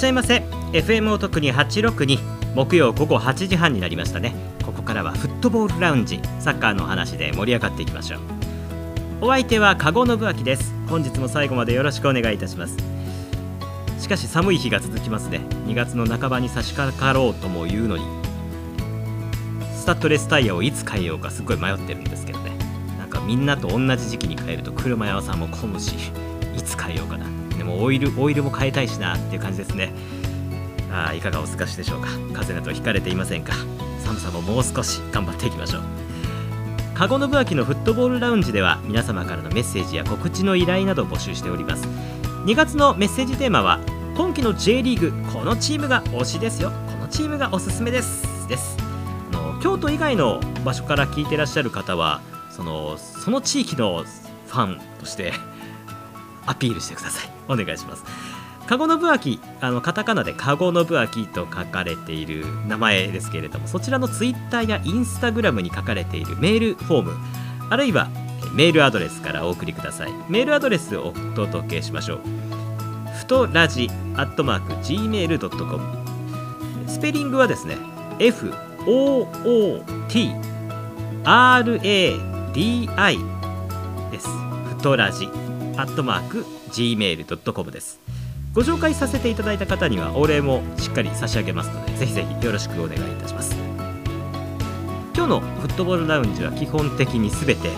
しゃいませ。FM お得に862木曜午後8時半になりましたね。ここからはフットボールラウンジサッカーの話で盛り上がっていきましょう。お相手は加護信明です。本日も最後までよろしくお願いいたします。しかし寒い日が続きますね。2月の半ばに差し掛かろうとも言うのに。スタッドレスタイヤをいつ変えようかすっごい迷ってるんですけどね。なんかみんなと同じ時期に変えると車屋さんも混むしいつ変えようかな。もオイルオイルも変えたいしなっていう感じですね。ああいかがお過ごしでしょうか。風邪などひかれていませんか。寒さももう少し頑張っていきましょう。カゴ信明のフットボールラウンジでは皆様からのメッセージや告知の依頼など募集しております。2月のメッセージテーマは今季の J リーグこのチームが推しですよ。このチームがおすすめです。です。あの京都以外の場所から聞いてらっしゃる方はそのその地域のファンとしてアピールしてください。お願いします。カゴ信明あのカタカナでカゴ信明と書かれている名前ですけれどもそちらのツイッターやインスタグラムに書かれているメールフォームあるいはメールアドレスからお送りください。メールアドレスをお届けしましょう。ふとラジアットマーク Gmail.com スペリングはですね FOOTRADI です。ふとラジアットマーク Gmail.com です。ご紹介させていただいた方にはお礼もしっかり差し上げますのでぜひぜひよろしくお願いいたします。今日のフットボールラウンジは基本的に全て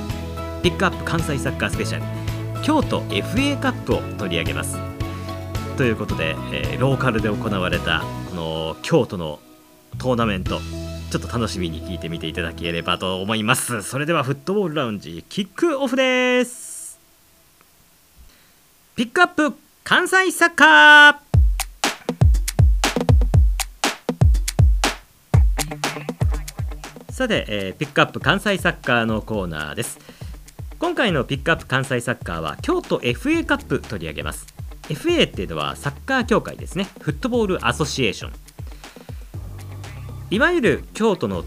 ピックアップ関西サッカースペシャル京都 FA カップを取り上げます。ということで、えー、ローカルで行われたこの京都のトーナメントちょっと楽しみに聞いてみていただければと思います。それではフットボールラウンジキックオフです。ピックアップ関西サッカー。さて、えー、ピックアップ関西サッカーのコーナーです。今回のピックアップ関西サッカーは京都 FA カップ取り上げます。FA っていうのはサッカー協会ですね。フットボールアソシエーション。いわゆる京都の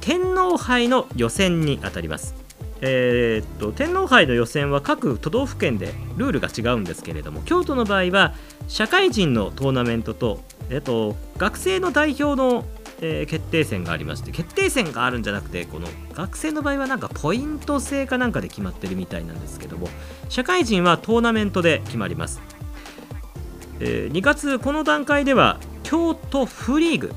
天皇杯の予選にあたります。えー、っと天皇杯の予選は各都道府県でルールが違うんですけれども京都の場合は社会人のトーナメントと,、えっと学生の代表の、えー、決定戦がありまして決定戦があるんじゃなくてこの学生の場合はなんかポイント制かなんかで決まってるみたいなんですけども社会人はトーナメントで決まります、えー、2月この段階では京都フリーグ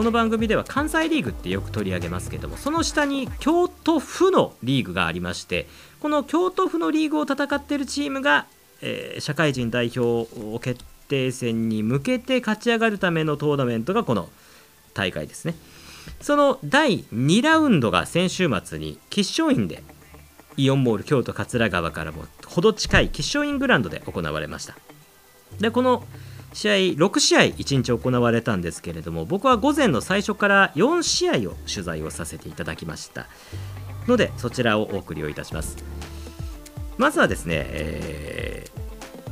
この番組では関西リーグってよく取り上げますけどもその下に京都府のリーグがありましてこの京都府のリーグを戦っているチームが、えー、社会人代表を決定戦に向けて勝ち上がるためのトーナメントがこの大会ですね。その第2ラウンドが先週末に吉祥院でイオンモール京都桂川からも程近い吉祥院グランドで行われました。でこの試合6試合1日行われたんですけれども僕は午前の最初から4試合を取材をさせていただきました。のでそちらをお送りをいたします。まずはですね、え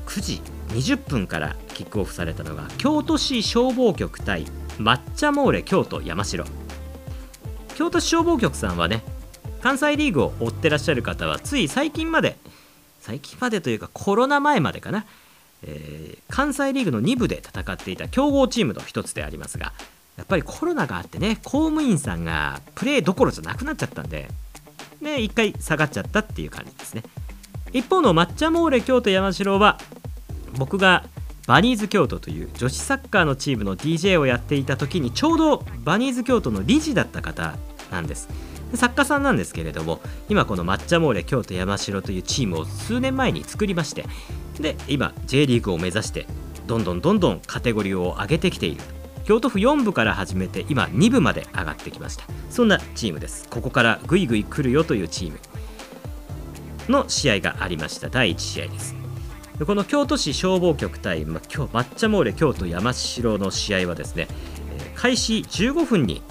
ー、9時20分からキックオフされたのが京都市消防局対抹茶モーレ京都山城。京都市消防局さんはね関西リーグを追ってらっしゃる方はつい最近まで最近までというかコロナ前までかなえー、関西リーグの2部で戦っていた強豪チームの一つでありますがやっぱりコロナがあってね公務員さんがプレーどころじゃなくなっちゃったんでで1回下がっちゃったっていう感じですね。一方の抹茶モーレ京都山城は僕がバニーズ京都という女子サッカーのチームの DJ をやっていた時にちょうどバニーズ京都の理事だった方なんです。作家さんなんですけれども今この抹茶モーレ京都山城というチームを数年前に作りましてで今 J リーグを目指してどんどんどんどんカテゴリーを上げてきている。京都府4部から始めて今2部まで上がってきました。そんなチームです。ここからぐいぐい来るよというチームの試合がありました。第1試合です。この京都市消防局対、ま、今日抹茶モーレ京都山城の試合はですね開始15分に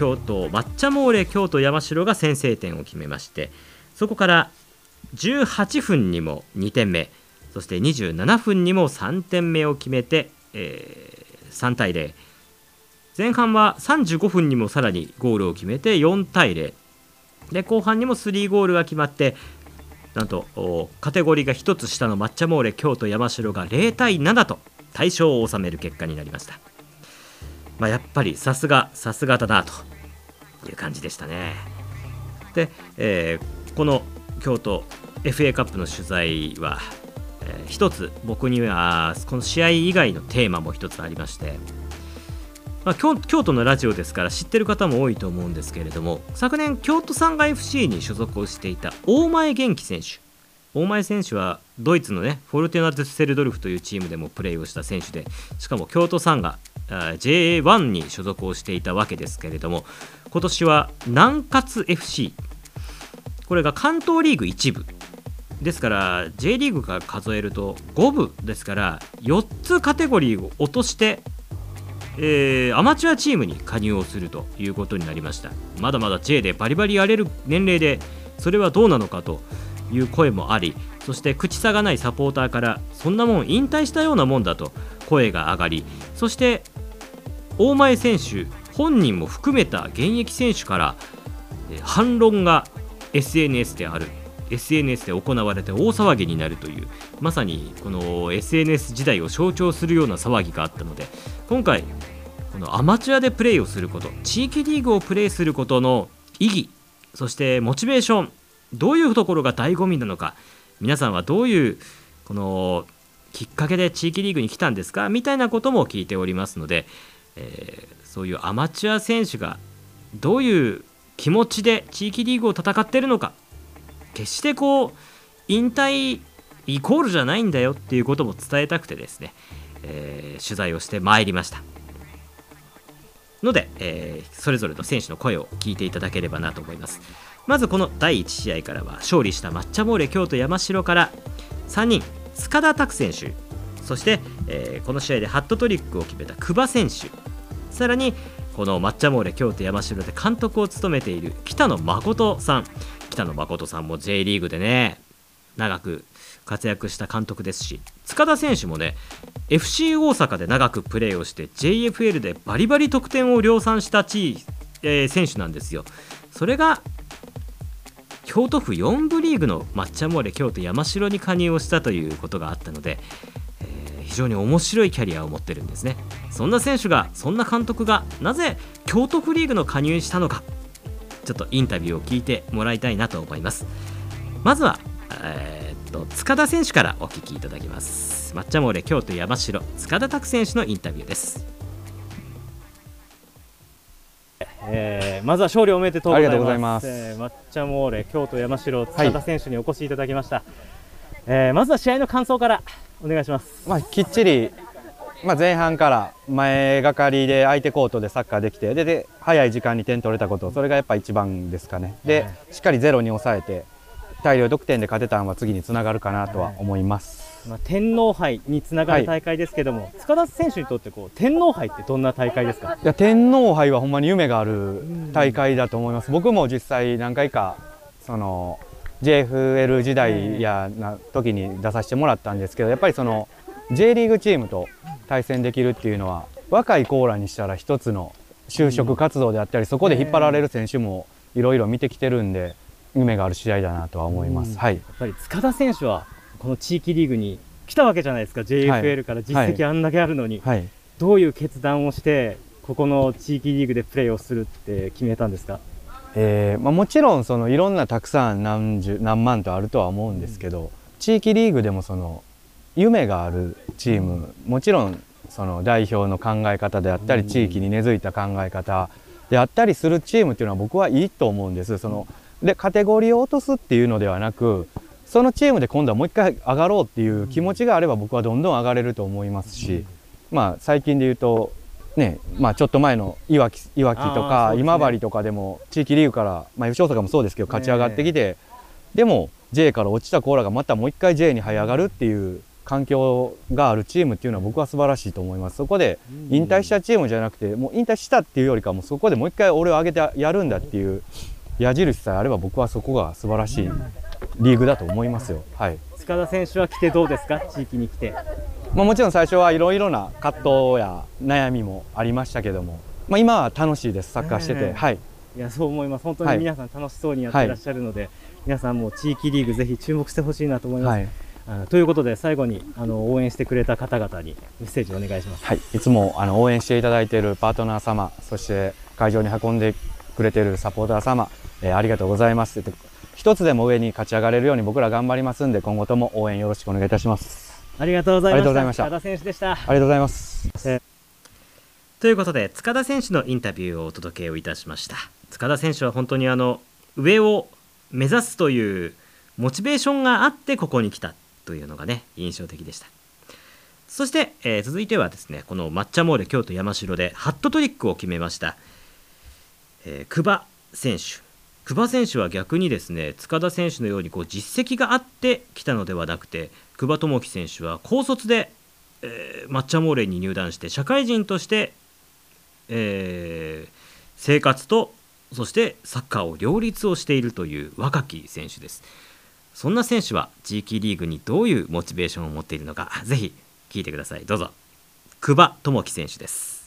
京都抹茶モーレ京都山城が先制点を決めましてそこから18分にも2点目そして27分にも3点目を決めて、えー、3対0前半は35分にもさらにゴールを決めて4対0で後半にも3ゴールが決まってなんとカテゴリーが1つ下の抹茶モーレ京都山城が0対7と大賞を収める結果になりました、まあ、やっぱりさすがさすがだなという感じでしたね。で、えー、この京都 FA カップの取材は、えー、一つ僕にはこの試合以外のテーマも一つありましてまあ、京都のラジオですから知ってる方も多いと思うんですけれども昨年京都産が FC に所属をしていた大前元気選手大前選手はドイツのねフォルテナ・デュッセルドルフというチームでもプレーをした選手でしかも京都産が J1 に所属をしていたわけですけれども今年は南葛 FC これが関東リーグ1部。ですから J リーグから数えると5部。ですから4つカテゴリーを落としてえー、アマチュアチームに加入をするということになりました。まだまだ J でバリバリやれる年齢でそれはどうなのかという声もありそして口差がないサポーターからそんなもん引退したようなもんだと声が上がりそして大前選手本人も含めた現役選手から反論が SNS である SNS で行われて大騒ぎになるというまさにこの SNS 時代を象徴するような騒ぎがあったので今回このアマチュアでプレーをすること地域リーグをプレーすることの意義そしてモチベーションどういうところが醍醐味なのか皆さんはどういうこのきっかけで地域リーグに来たんですかみたいなことも聞いておりますので、えー、そういうアマチュア選手がどういう気持ちで地域リーグを戦っているのか決してこう引退イコールじゃないんだよっていうことも伝えたくてですね、えー、取材をしてまいりました。ので、えー、それぞれの選手の声を聞いていただければなと思います。まずこの第1試合からは勝利した抹茶モーレ京都山城から3人塚田拓選手そして、えー、この試合でハットトリックを決めた久保選手。さらにこの抹茶モーレ京都山城で監督を務めている北野誠さん。北野誠さんも J リーグでね長く活躍した監督ですし塚田選手もね FC 大阪で長くプレーをして JFL でバリバリ得点を量産した地位、えー、選手なんですよ。それが京都府4部リーグの抹茶モーレ京都山城に加入をしたということがあったので、非常に面白いキャリアを持ってるんですね。そんな選手がそんな監督がなぜ京都府リーグの加入したのか。ちょっとインタビューを聞いてもらいたいなと思います。まずは、えー、っと塚田選手からお聞きいただきます。抹茶モーレ京都山城塚田拓選手のインタビューです。えー、まずは勝利おめでとうございます。えー、抹茶モーレ京都山城塚田選手にお越しいただきました、はい、えー、まずは試合の感想からお願いします、まあ、きっちりまあ、前半から前がかりで相手コートでサッカーできてでで早い時間に点取れたことそれがやっぱ一番ですかね。でしっかりゼロに抑えて大量得点で勝てたのは次につながるかなとは思います、まあ、天皇杯につながる大会ですけども、はい、塚田選手にとってこう天皇杯ってどんな大会ですか？いや天皇杯はほんまに夢がある大会だと思います、僕も実際何回かその JFL 時代やな時に出させてもらったんですけどやっぱりその J リーグチームと対戦できるっていうのは若いコーラにしたら一つの就職活動であったり、そこで引っ張られる選手もいろいろ見てきてるんで夢がある試合だなとは思います、はい、やっぱり塚田選手はこの地域リーグに来たわけじゃないですか JFL から。実績あんだけあるのに、はい。はい、どういう決断をしてここの地域リーグでプレーをするって決めたんですか？えーまあ、もちろんそのいろんなたくさん何十何万とあるとは思うんですけど、うん、地域リーグでもその夢があるチームもちろんその代表の考え方であったり地域に根付いた考え方であったりするチームっていうのは僕はいいと思うんです。そのでカテゴリーを落とすっていうのではなくそのチームで今度はもう一回上がろうっていう気持ちがあれば僕はどんどん上がれると思いますし、まあ最近で言うとねまあ、ちょっと前のいわきいわきとか、今治とかでも地域リーグから、まあ、吉大阪もそうですけど勝ち上がってきて、でも J から落ちたコーラがまたもう一回 J に這い上がるっていう環境があるチームっていうのは僕は素晴らしいと思います。そこで引退したチームじゃなくてもう引退したっていうよりかもそこでもう一回俺を上げてやるんだっていう矢印さえあれば僕はそこが素晴らしいリーグだと思いますよ、はい、塚田選手は来てどうですか？地域に来て、まあ、もちろん最初はいろいろな葛藤や悩みもありましたけども、まあ、今は楽しいですサッカーしてて、えー、はい。いやそう思います。本当に皆さん楽しそうにやってらっしゃるので、はい、皆さんも地域リーグぜひ注目してほしいなと思います、はい。ということで最後にあの応援してくれた方々にメッセージお願いします。はい、いつもあの応援していただいているパートナー様、そして会場に運んでくれているサポーター様、えー、ありがとうございます。一つでも上に勝ち上がれるように僕ら頑張りますんで、今後とも応援よろしくお願いいたします。ありがとうございました。塚田選手でした。ありがとうございます。えーということで塚田選手のインタビューをお届けをいたしました塚田選手は本当にあの上を目指すというモチベーションがあってここに来たというのがね印象的でしたそして、えー、続いてはですねこの抹茶モーレ京都山城でハットトリックを決めました、えー、久保選手久保選手は逆にですね塚田選手のようにこう実績があってきたのではなくて久保智樹選手は高卒で、えー、抹茶モーレに入団して社会人としてえー、生活とそしてサッカーを両立をしているという若き選手です。そんな選手は地域リーグにどういうモチベーションを持っているのかぜひ聞いてください。どうぞ。久保智樹選手です。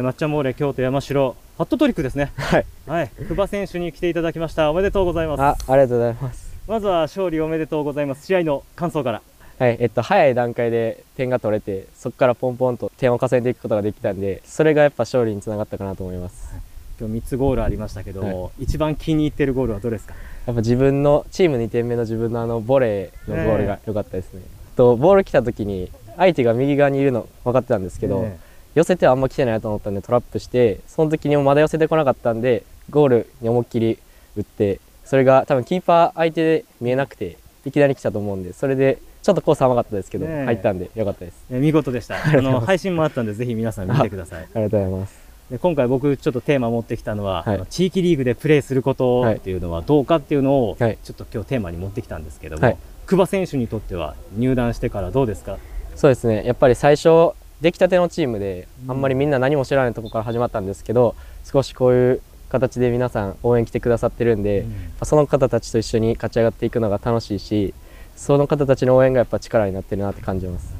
抹茶モーレ京都山城ハットトリックですね。はい、はい、久保選手に来ていただきました。おめでとうございます。あありがとうございます。まずは勝利おめでとうございます。試合の感想から。はい、えっと、早い段階で点が取れて、そこからポンポンと点を重ねていくことができたんで、それがやっぱ勝利につながったかなと思います。今日3つゴールありましたけども、はい、一番気に入ってるゴールはどれですか？やっぱ自分の、チーム2点目の自分のあのボレーのゴールが良かったですね。えー、と、ボール来た時に、相手が右側にいるの分かってたんですけど、えー、寄せてはあんま来てないと思ったんでトラップして、その時にもまだ寄せてこなかったんで、ゴールに思いっきり打って、それが多分キーパー相手で見えなくて、いきなり来たと思うんで、それでちょっとコース甘かったですけど、ね、入ったんでよかったです。見事でした。あの配信もあったんでぜひ皆さん見てください。ありがとうございます。で今回僕ちょっとテーマ持ってきたのは、はい、地域リーグでプレーすることっていうのはどうかっていうのを、ちょっと今日テーマに持ってきたんですけども、はい、久保選手にとっては入団してからどうですか？そうですねやっぱり最初出来たてのチームであんまりみんな何も知らないところから始まったんですけど、少しこういう形で皆さん応援来てくださってるんで、うん、その方たちと一緒に勝ち上がっていくのが楽しいしその方たちの応援がやっぱ力になってるなって感じます。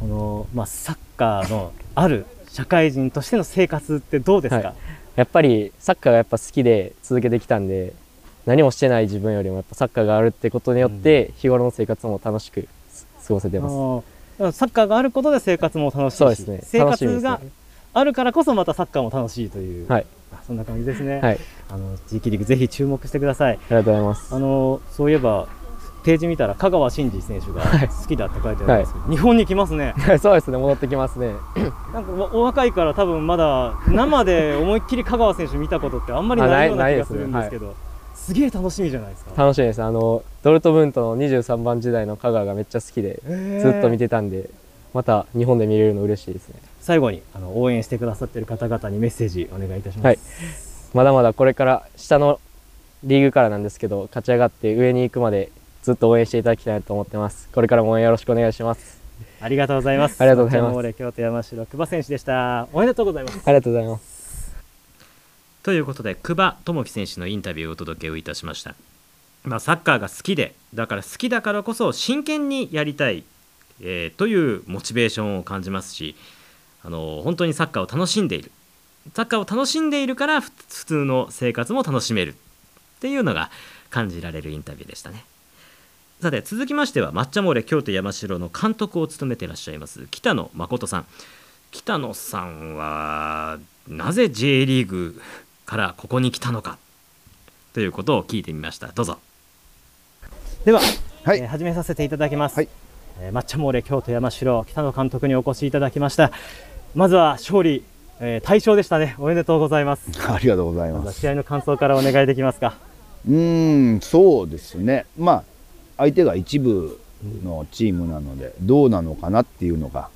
この、まあ、サッカーのある社会人としての生活ってどうですか、はい、やっぱりサッカーがやっぱ好きで続けてきたんで何もしてない自分よりもやっぱサッカーがあるってことによって日頃の生活も楽しく過ごせてます、うん、サッカーがあることで生活も楽しいしそうです、ね、生活があるからこそまたサッカーも楽しいという、はい、そんな感じですね、はい、あの地域リーグぜひ注目してください。ありがとうございます。あのそういえばページ見たら香川真司選手が好きだって書いてあるんですけど、はい、日本に来ますね。そうですね戻ってきますね。なんかお若いから多分まだ生で思いっきり香川選手見たことってあんまりないような気がするんですけど、すげえ楽しみじゃないですか楽しみですあのドルトムントの23番時代の香川がめっちゃ好きでずっと見てたんでまた日本で見れるの嬉しいですね最後にあの応援してくださってる方々にメッセージお願いいたします、はい、まだまだこれから下のリーグからなんですけど勝ち上がって上に行くまでずっと応援していただきたいなと思ってます。これからも応援よろしくお願いします。ありがとうございます。ありがとうございます。京都山城久保選手でした。おめでとうございます。ありがとうございます。ということで、久保智樹選手のインタビューをお届けをいたしました。まあ、サッカーが好きで、だから好きだからこそ真剣にやりたい、えー、というモチベーションを感じますし、あの本当にサッカーを楽しんでいる。サッカーを楽しんでいるから普通の生活も楽しめるっていうのが感じられるインタビューでしたね。さて続きましては抹茶モレ京都山城の監督を務めていらっしゃいます北野誠さん北野さんはなぜ J リーグからここに来たのか。ということを聞いてみました。どうぞ。では、はい。えー、始めさせていただきます、はい、えー、抹茶モーレ京都山城北野監督にお越しいただきました。まずは勝利、えー、大勝でしたね。おめでとうございます。ありがとうございます。試合の感想からお願いできますか。うんそうですね。まあ相手が一部のチームなのでどうなのかなっていうのが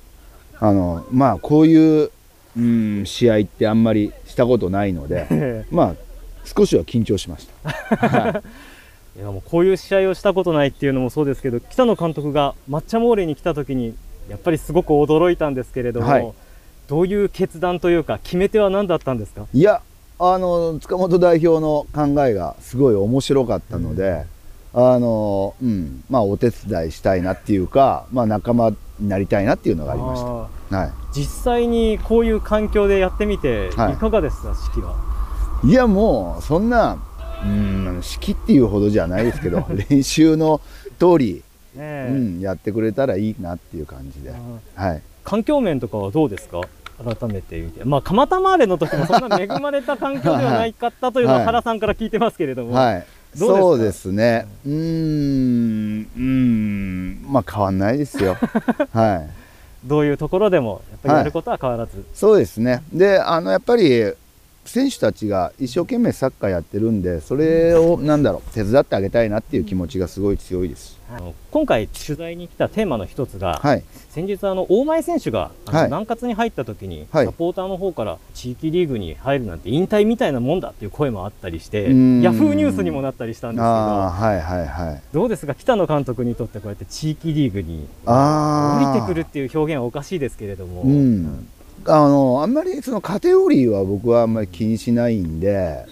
あのまあこういう、うん、試合ってあんまりしたことないので まあ少しは緊張しました。いやもうこういう試合をしたことないっていうのもそうですけど北野監督が抹茶モーレに来た時にやっぱりすごく驚いたんですけれども、はい、どういう決断というか決め手は何だったんですか？いやあの塚本代表の考えがすごい面白かったので、あの、うん、まあ、お手伝いしたいなっていうか、まあ、仲間になりたいなっていうのがありました。はい。実際にこういう環境でやってみて、いかがですか、はい、式は？いや、もう、そんな、うん、式っていうほどじゃないですけど、練習の通りねえうん、やってくれたらいいなっていう感じで、はい、環境面とかはどうですか？改めて見て。まあ、蒲田マーレの時もそんな恵まれた環境ではないかったというのははい原さんから聞いてますけれども。はい、どうですかそうですね、うーん、うーん、まあ変わんないですよ。はい、どういうところでも、やっぱりやることは変わらず。そうですね。で、あのやっぱり選手たちが一生懸命サッカーやってるんで、それをなんだろう手伝ってあげたいなっていう気持ちがすごい強いです。今回取材に来たテーマの一つが、はい、先日あの大前選手が南葛に入った時に、はい。サポーターの方から地域リーグに入るなんて引退みたいなもんだっていう声もあったりしてヤフーニュースにもなったりしたんですけどはいはいはい。どうですか？北野監督にとってこうやって地域リーグに降りてくるっていう表現はおかしいですけれども、うん、あのあんまりそのカテゴリーは僕はあんまり気にしないんで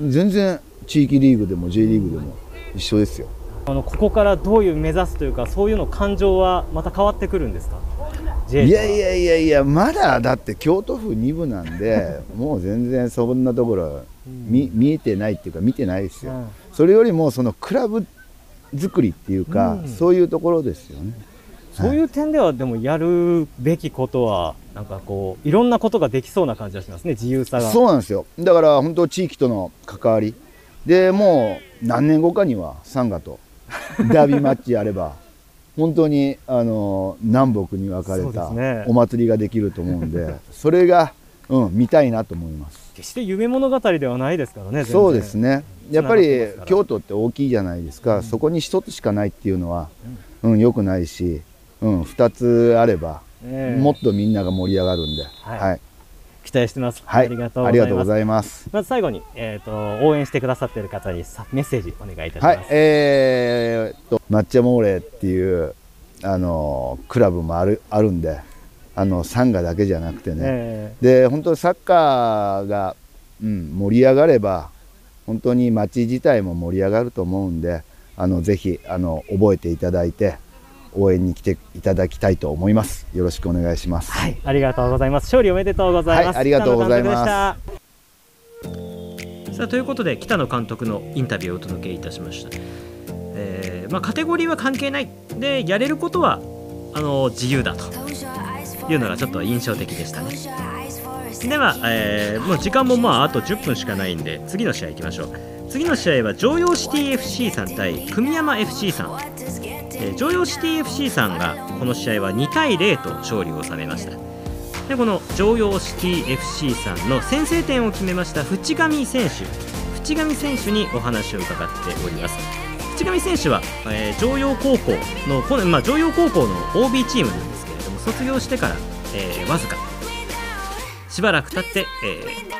全然地域リーグでも J リーグでも一緒ですよ。あのここからどういう目指すというかそういうの感情はまた変わってくるんですか？いやいやいやいやまだだって京都府2部なんで もう全然そんなところ見見えてないっていうか見てないですよ。うん。それよりもそのクラブ作りっていうか、うん。そういうところですよねそういう点ではでもやるべきことはなんかこういろんなことができそうな感じがしますね自由さが。そうなんですよ。だから本当地域との関わり。でもう何年後かにはサンガと ダービーマッチやれば本当にあの南北に分かれそうでたお祭りができると思うんで それが、うん、見たいなと思います。決して夢物語ではないですからね。そうですね。やっぱり京都って大きいじゃないですか、そこに一つしかないっていうのは、うん、よくないし、うん、二つあれば、ええもっとみんなが盛り上がるんで、はいはい、期待してます。はいありがとうごあざいます。まず最後に、えー、と応援してくださっている方にさメッセージお願いいたします。はい、えーっと抹茶モーレっていうあのクラブもあるあるんで、あのサンガだけじゃなくてね。えで本当にサッカーが、うん、盛り上がれば本当に街自体も盛り上がると思うんで、あのぜひあの覚えていただいて応援に来ていただきたいと思います。よろしくお願いします。ーはい、ありがとうございます。勝利おめでとうございます。はい。ありがとうございます。さあということで北野監督のインタビューをお届けいたしました、えーまあ、カテゴリーは関係ないでやれることはあの自由だと。いうのがちょっと印象的でしたね。では、えーもう時間もまああと10分しかないんで次の試合いきましょう次の試合は常陽シティ FC さん対組山 FC さん、常陽シティ FC さんがこの試合は2対0と勝利を収めました。でこの常陽シティ FC さんの先制点を決めました淵上選手。淵上選手にお話を伺っております。淵上選手は、えー常陽高校のこの、まあ、常陽高校の OB チームなんですけれども卒業してから、えーわずかしばらく経って、えー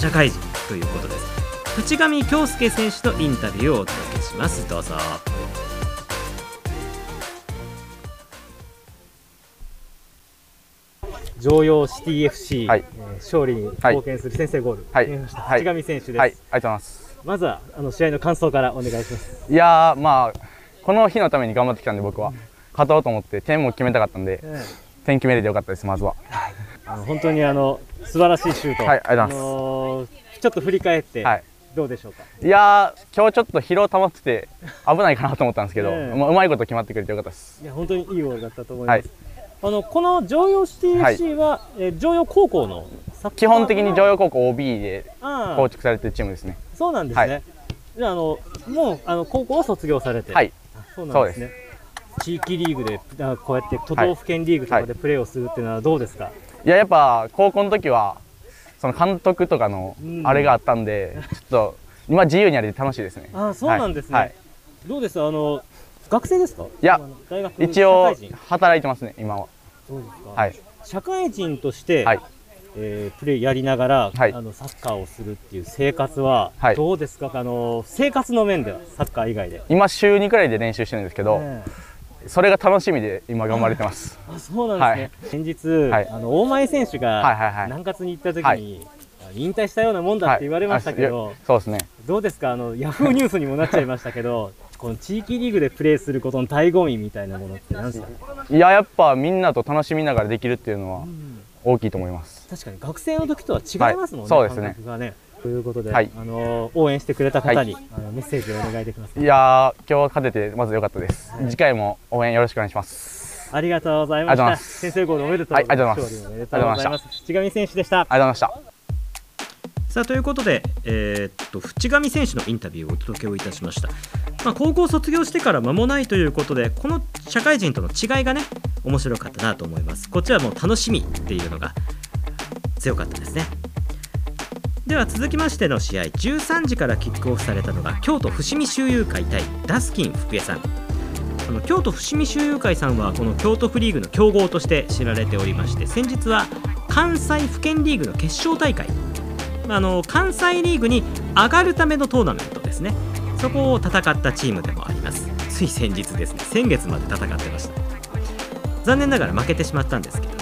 社会人ということです。淵上京介選手のインタビューをお届けします。どうぞ。常陽シティ FC、はい。えー勝利に貢献する先制ゴール、はい。は上選手です、はい、ありがとうございます。まずはあの試合の感想からお願いします。いやー、まあ、この日のために頑張ってきたんで、僕は。勝とうと思って、点も決めたかったんで、点決めれてよかったです、まずは。あの本当にあの素晴らしいシュート、はいありがとうございます。のーちょっと振り返って、はいどうでしょうか？いやー、今日ちょっと疲労溜まってて、危ないかなと思ったんですけど、ええまあ、うまいこと決まってくれてよかったです。いや本当にいいゴールだったと思います。はいあのこの常陽シティ FC は、えー常陽高校の？基本的に常陽高校 OB であ構築されてるチームですね。あそうなんですね。はいじゃああのもうあの高校は卒業されて、はい、あそうなんですね。地域リーグであこうやって都道府県リーグとかでプレーをするっていうのはどうですか？いや、やっぱ、高校の時は、その監督とかのうんあれがあったんで、ちょっと、今自由にやれて楽しいですね。あそうなんですね。はいはいどうです？あの学生ですか？いや一応働いてますね、今は。そうですか。はい。社会人として、はいえープレーやりながら、はいあのサッカーをするっていう生活は、はいどうですか？あの生活の面ではサッカー以外で。今、週2くらいで練習してるんですけど、えそれが楽しみで今頑張れてます。えあそうなんですね。先日、はいあの大前選手が、南葛に行った時に、引退したようなもんだって言われましたけど、そうですね。どうですか？あのヤフーニュースにもなっちゃいましたけど、この地域リーグでプレーすることの醍醐味みたいなものって何ですか？いや、やっぱみんなと楽しみながらできるっていうのは大きいと思います。確かに学生の時とは違いますもんね。はいそうですね。ということで、はい。あの応援してくれた方に、あのメッセージをお願いできますか？いやー今日勝ててまず良かったです、次回も応援よろしくお願いします。ありがとうございました。先生ゴールおめでとう。ございます、はいありがとうございます。勝利おめでとうございます。淵上選手でした。ありがとうございました。さあということで、えーっと淵上選手のインタビューをお届けをいたしました、まあ、高校卒業してから間もないということでこの社会人との違いがね面白かったなと思います。こっちはもう楽しみっていうのが強かったですねでは続きましての試合13時からキックオフされたのが京都伏見周遊会対ダスキン福江さん。あの京都伏見周遊会さんはこの京都フリーグの強豪として知られておりまして先日は関西府県リーグの決勝大会。あの関西リーグに上がるためのトーナメントですね。そこを戦ったチームでもあります。つい先日ですね先月まで戦ってました。残念ながら負けてしまったんですけど。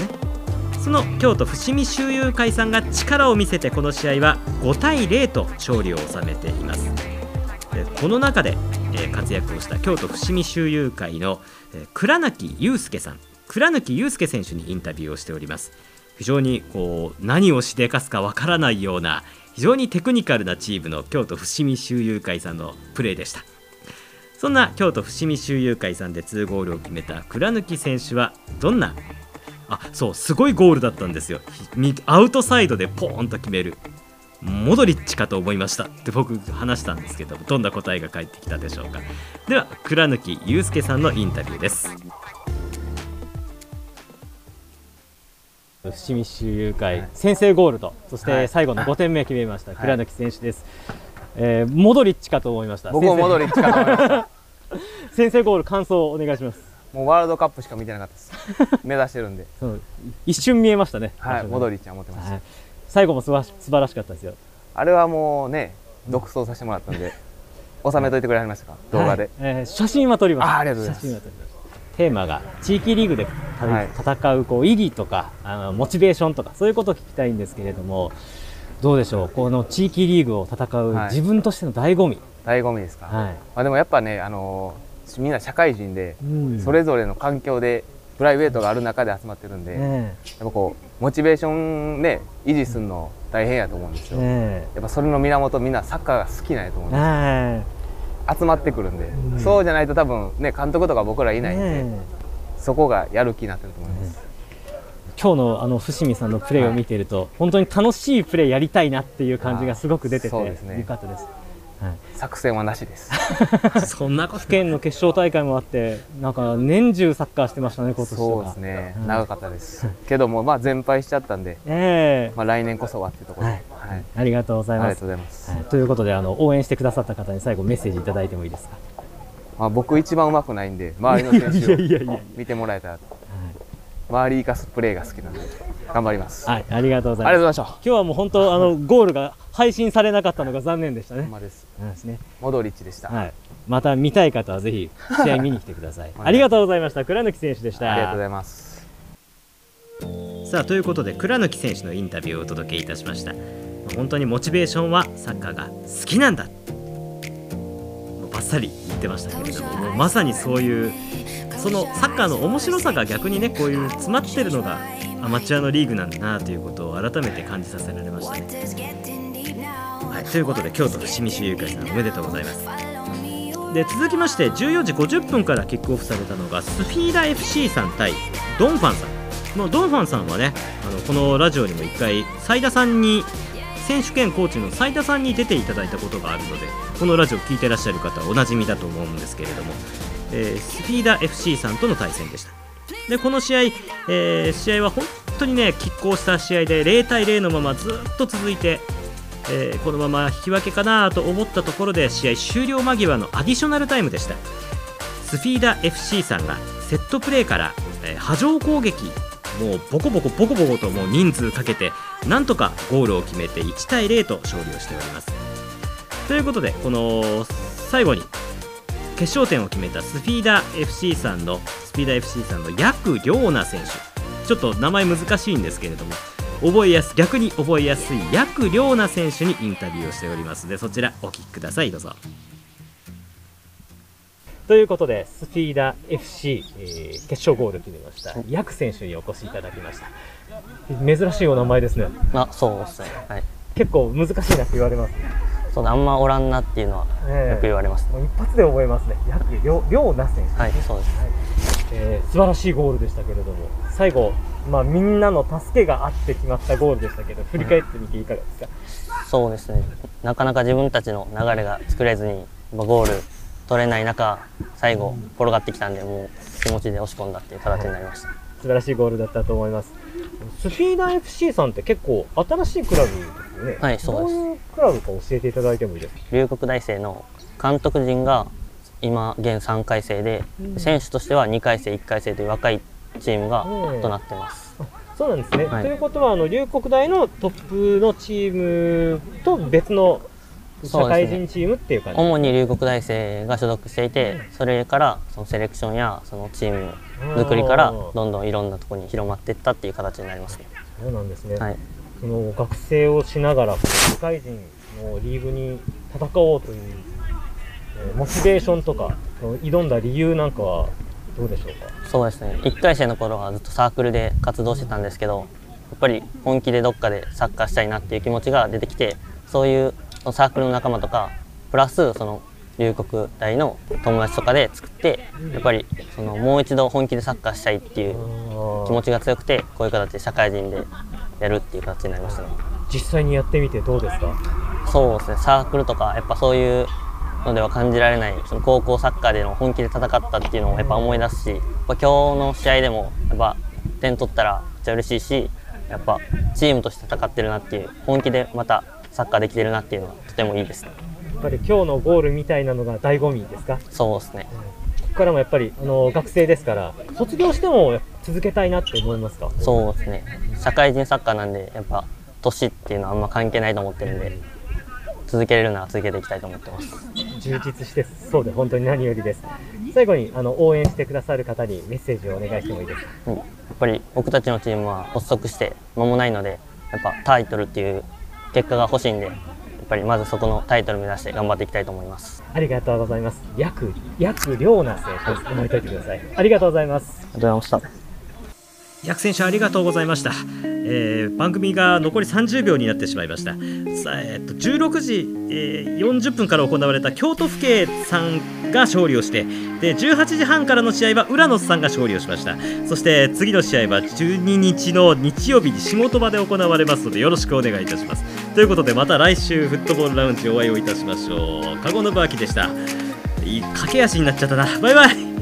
その京都伏見周遊会さんが力を見せてこの試合は5対0と勝利を収めています。この中で、活躍をした京都伏見周遊会の、倉貫祐介さん倉貫祐介選手にインタビューをしております。非常にこう何をしでかすかわからないような非常にテクニカルなチームの京都伏見周遊会さんのプレーでした。そんな京都伏見周遊会さんで2ゴールを決めた倉貫選手はどんなあそうすごいゴールだったんですよ。みアウトサイドでポーンと決める。モドリッチかと思いました。って僕話したんですけどどんな答えが返ってきたでしょうか。では倉貫祐介さんのインタビューです。伏見周遊会、先制ゴールとそして最後の5点目決めました、い 倉貫選手です、えーモドリッチかと思いました。僕もモドリッチかと思いました。先制ゴール 感想をお願いしますもうワールドカップしか見てなかったです。目指してるんで。一瞬見えましたね。はいモドリッッチは持ってました、はい、最後もすば素晴らしかったですよ。あれはもうね独走させてもらったんで。収めといてくれはりましたか？動画で、はいえー写真は撮りました。あありがとうございます。写真は撮りました。テーマが地域リーグでたはい戦うこう意義とかあのモチベーションとかそういうことを聞きたいんですけれどもどうでしょう？この地域リーグを戦うはい。自分としての醍醐味、醍醐味ですか、はい。まあ、でもやっぱねあのーみんな社会人でうん。それぞれの環境でプライベートがある中で集まってるんで、やっねぱこうモチベーションね維持するの大変やと思うんですえよ、ねやっぱそれの源みんなサッカーが好きなんやと思うんえですはい集まってくるんで、うん。そうじゃないと多分ね監督とか僕らいないんで、ねそこがやる気になってると思います、今日のあの伏見さんのプレーを見ていると、本当に楽しいプレーやりたいなっていう感じがすごく出てて、よかったです。作戦はなしです。そんなこと府県の決勝大会もあって、なんか年中サッカーしてましたね、今年。そうですね、うん。長かったです。けどもまあ全敗しちゃったんで、ええ。まあ、来年こそはっていうところ。で、ははい。いありがとうございます。ありがとう。ございます、はい。ということであの応援してくださった方に最後メッセージいただいてもいいですか？まあ、僕一番うまくないんで周りの選手を 見てもらえたら周り生かすプレーが好きなんで頑張ります、はい、ありがとうございます。ありがとうございました今日はもう本当あのゴールが配信されなかったのが残念でしたね。まですですね。モドリッチでした、はい。また見たい方はぜひ 試合見に来てください。はいありがとうございました。倉貫選手でした。ありがとうございますさあということで倉貫選手のインタビューをお届けいたしました本当にモチベーションはサッカーが好きなんだバッサリ言ってましたけれどももうまさにそういうそのサッカーの面白さが逆にねこういう詰まってるのがアマチュアのリーグなんだなということを改めて感じさせられましたね。はい、ということで京都伏見市友会さんおめでとうございます。で続きまして14時50分からキックオフされたのがスフィーダ FC さん対ドンファンさんのドンファンさんはねあのこのラジオにも一回斉田さんに選手兼コーチの斉田さんに出ていただいたことがあるのでこのラジオ聞いてらっしゃる方はおなじみだと思うんですけれども、えースフィーダ FC さんとの対戦でした。でこの試合、えー試合は本当にね拮抗した試合で0対0のままずっと続いてえーこのまま引き分けかなと思ったところで試合終了間際のアディショナルタイムでした。スフィーダ FC さんがセットプレーから、えー波状攻撃もうボコボコボコボコともう人数かけてなんとかゴールを決めて1対0と勝利をしております。ということでこの最後に決勝点を決めたスフィーダ FC さんのスフィーダ FC さんの薬良奈選手。ちょっと名前難しいんですけれども覚えやす逆に覚えやすい薬良奈選手にインタビューをしております。のでそちらお聞きください。どうぞ。ということで、スフィーダ FC、えー決勝ゴール決めました、ヤク選手にお越しいただきました。珍しいお名前ですね。あ、そうですね。はい。結構難しいなって言われます。そうだあんまおらんなっていうのはええよく言われます、もう一発で覚えますね。約両両な選手。はいそうですえー素晴らしいゴールでしたけれども、最後、まあ、みんなの助けがあって決まったゴールでしたけど、振り返ってみていかがですか？そうですねなかなか自分たちの流れが作れずにまあゴール取れない中最後転がってきたんでもう気持ちで押し込んだっていう形になりました、素晴らしいゴールだったと思います。スピーダー FC さんって結構新しいクラブですよね。はいそうですどういうクラブか教えていただいてもいいですか？龍谷大生の監督陣が今現3回生で、うん選手としては2回生1回生という若いチームがうんとなってます、そうなんですね。はいということは、あの龍谷大のトップのチームと別の社会人チームっていう感じ。主に龍谷大生が所属していてそれからそのセレクションやそのチーム作りからどんどんいろんなところに広まっていったっていう形になりますねそうなんですね。はいその学生をしながら社会人のリーグに戦おうという、えーモチベーションとか挑んだ理由なんかはどうでしょうか？そうですね1回生の頃はずっとサークルで活動してたんですけどやっぱり本気でどっかでサッカーしたいなっていう気持ちが出てきてそういうそのサークルの仲間とかプラスその龍谷大の友達とかで作ってやっぱりそのもう一度本気でサッカーしたいっていう気持ちが強くてこういう形で社会人でやるっていう形になりましたね。実際にやってみてどうですか？そうですね。サークルとかやっぱそういうのでは感じられないその高校サッカーでの本気で戦ったっていうのをやっぱ思い出すしやっぱ今日の試合でもやっぱ点取ったらめっちゃ嬉しいしやっぱチームとして戦ってるなっていう本気でまたサッカーできてるなっていうのはとてもいいですねやっぱり今日のゴールみたいなのが醍醐味ですか？そうですねここからもやっぱりあの学生ですから卒業しても続けたいなって思いますか？そうですね社会人サッカーなんでやっぱ年っていうのはあんま関係ないと思ってるんで続けれるなら続けていきたいと思ってます充実してそうで本当に何よりです。最後にあの応援してくださる方にメッセージをお願いしてもいいですか？うんやっぱり僕たちのチームは発足して間もないのでやっぱタイトルっていう結果が欲しいんでやっぱりまずそこのタイトル目指して頑張っていきたいと思いますありがとうございます。約約良な選手です。覚えておいてください。ありがとうございます。ありがとうございました薬選手ありがとうございました、えー番組が残り30秒になってしまいました。さ、えっと、16時、えー40分から行われた京都府警さんが勝利をしてで18時半からの試合は浦野さんが勝利をしました。そして次の試合は12日の日曜日に仕事場で行われますのでよろしくお願いいたします。ということでまた来週フットボールラウンジお会いをいたしましょう。カゴのバーキでした。いい駆け足になっちゃったな。バイバイ。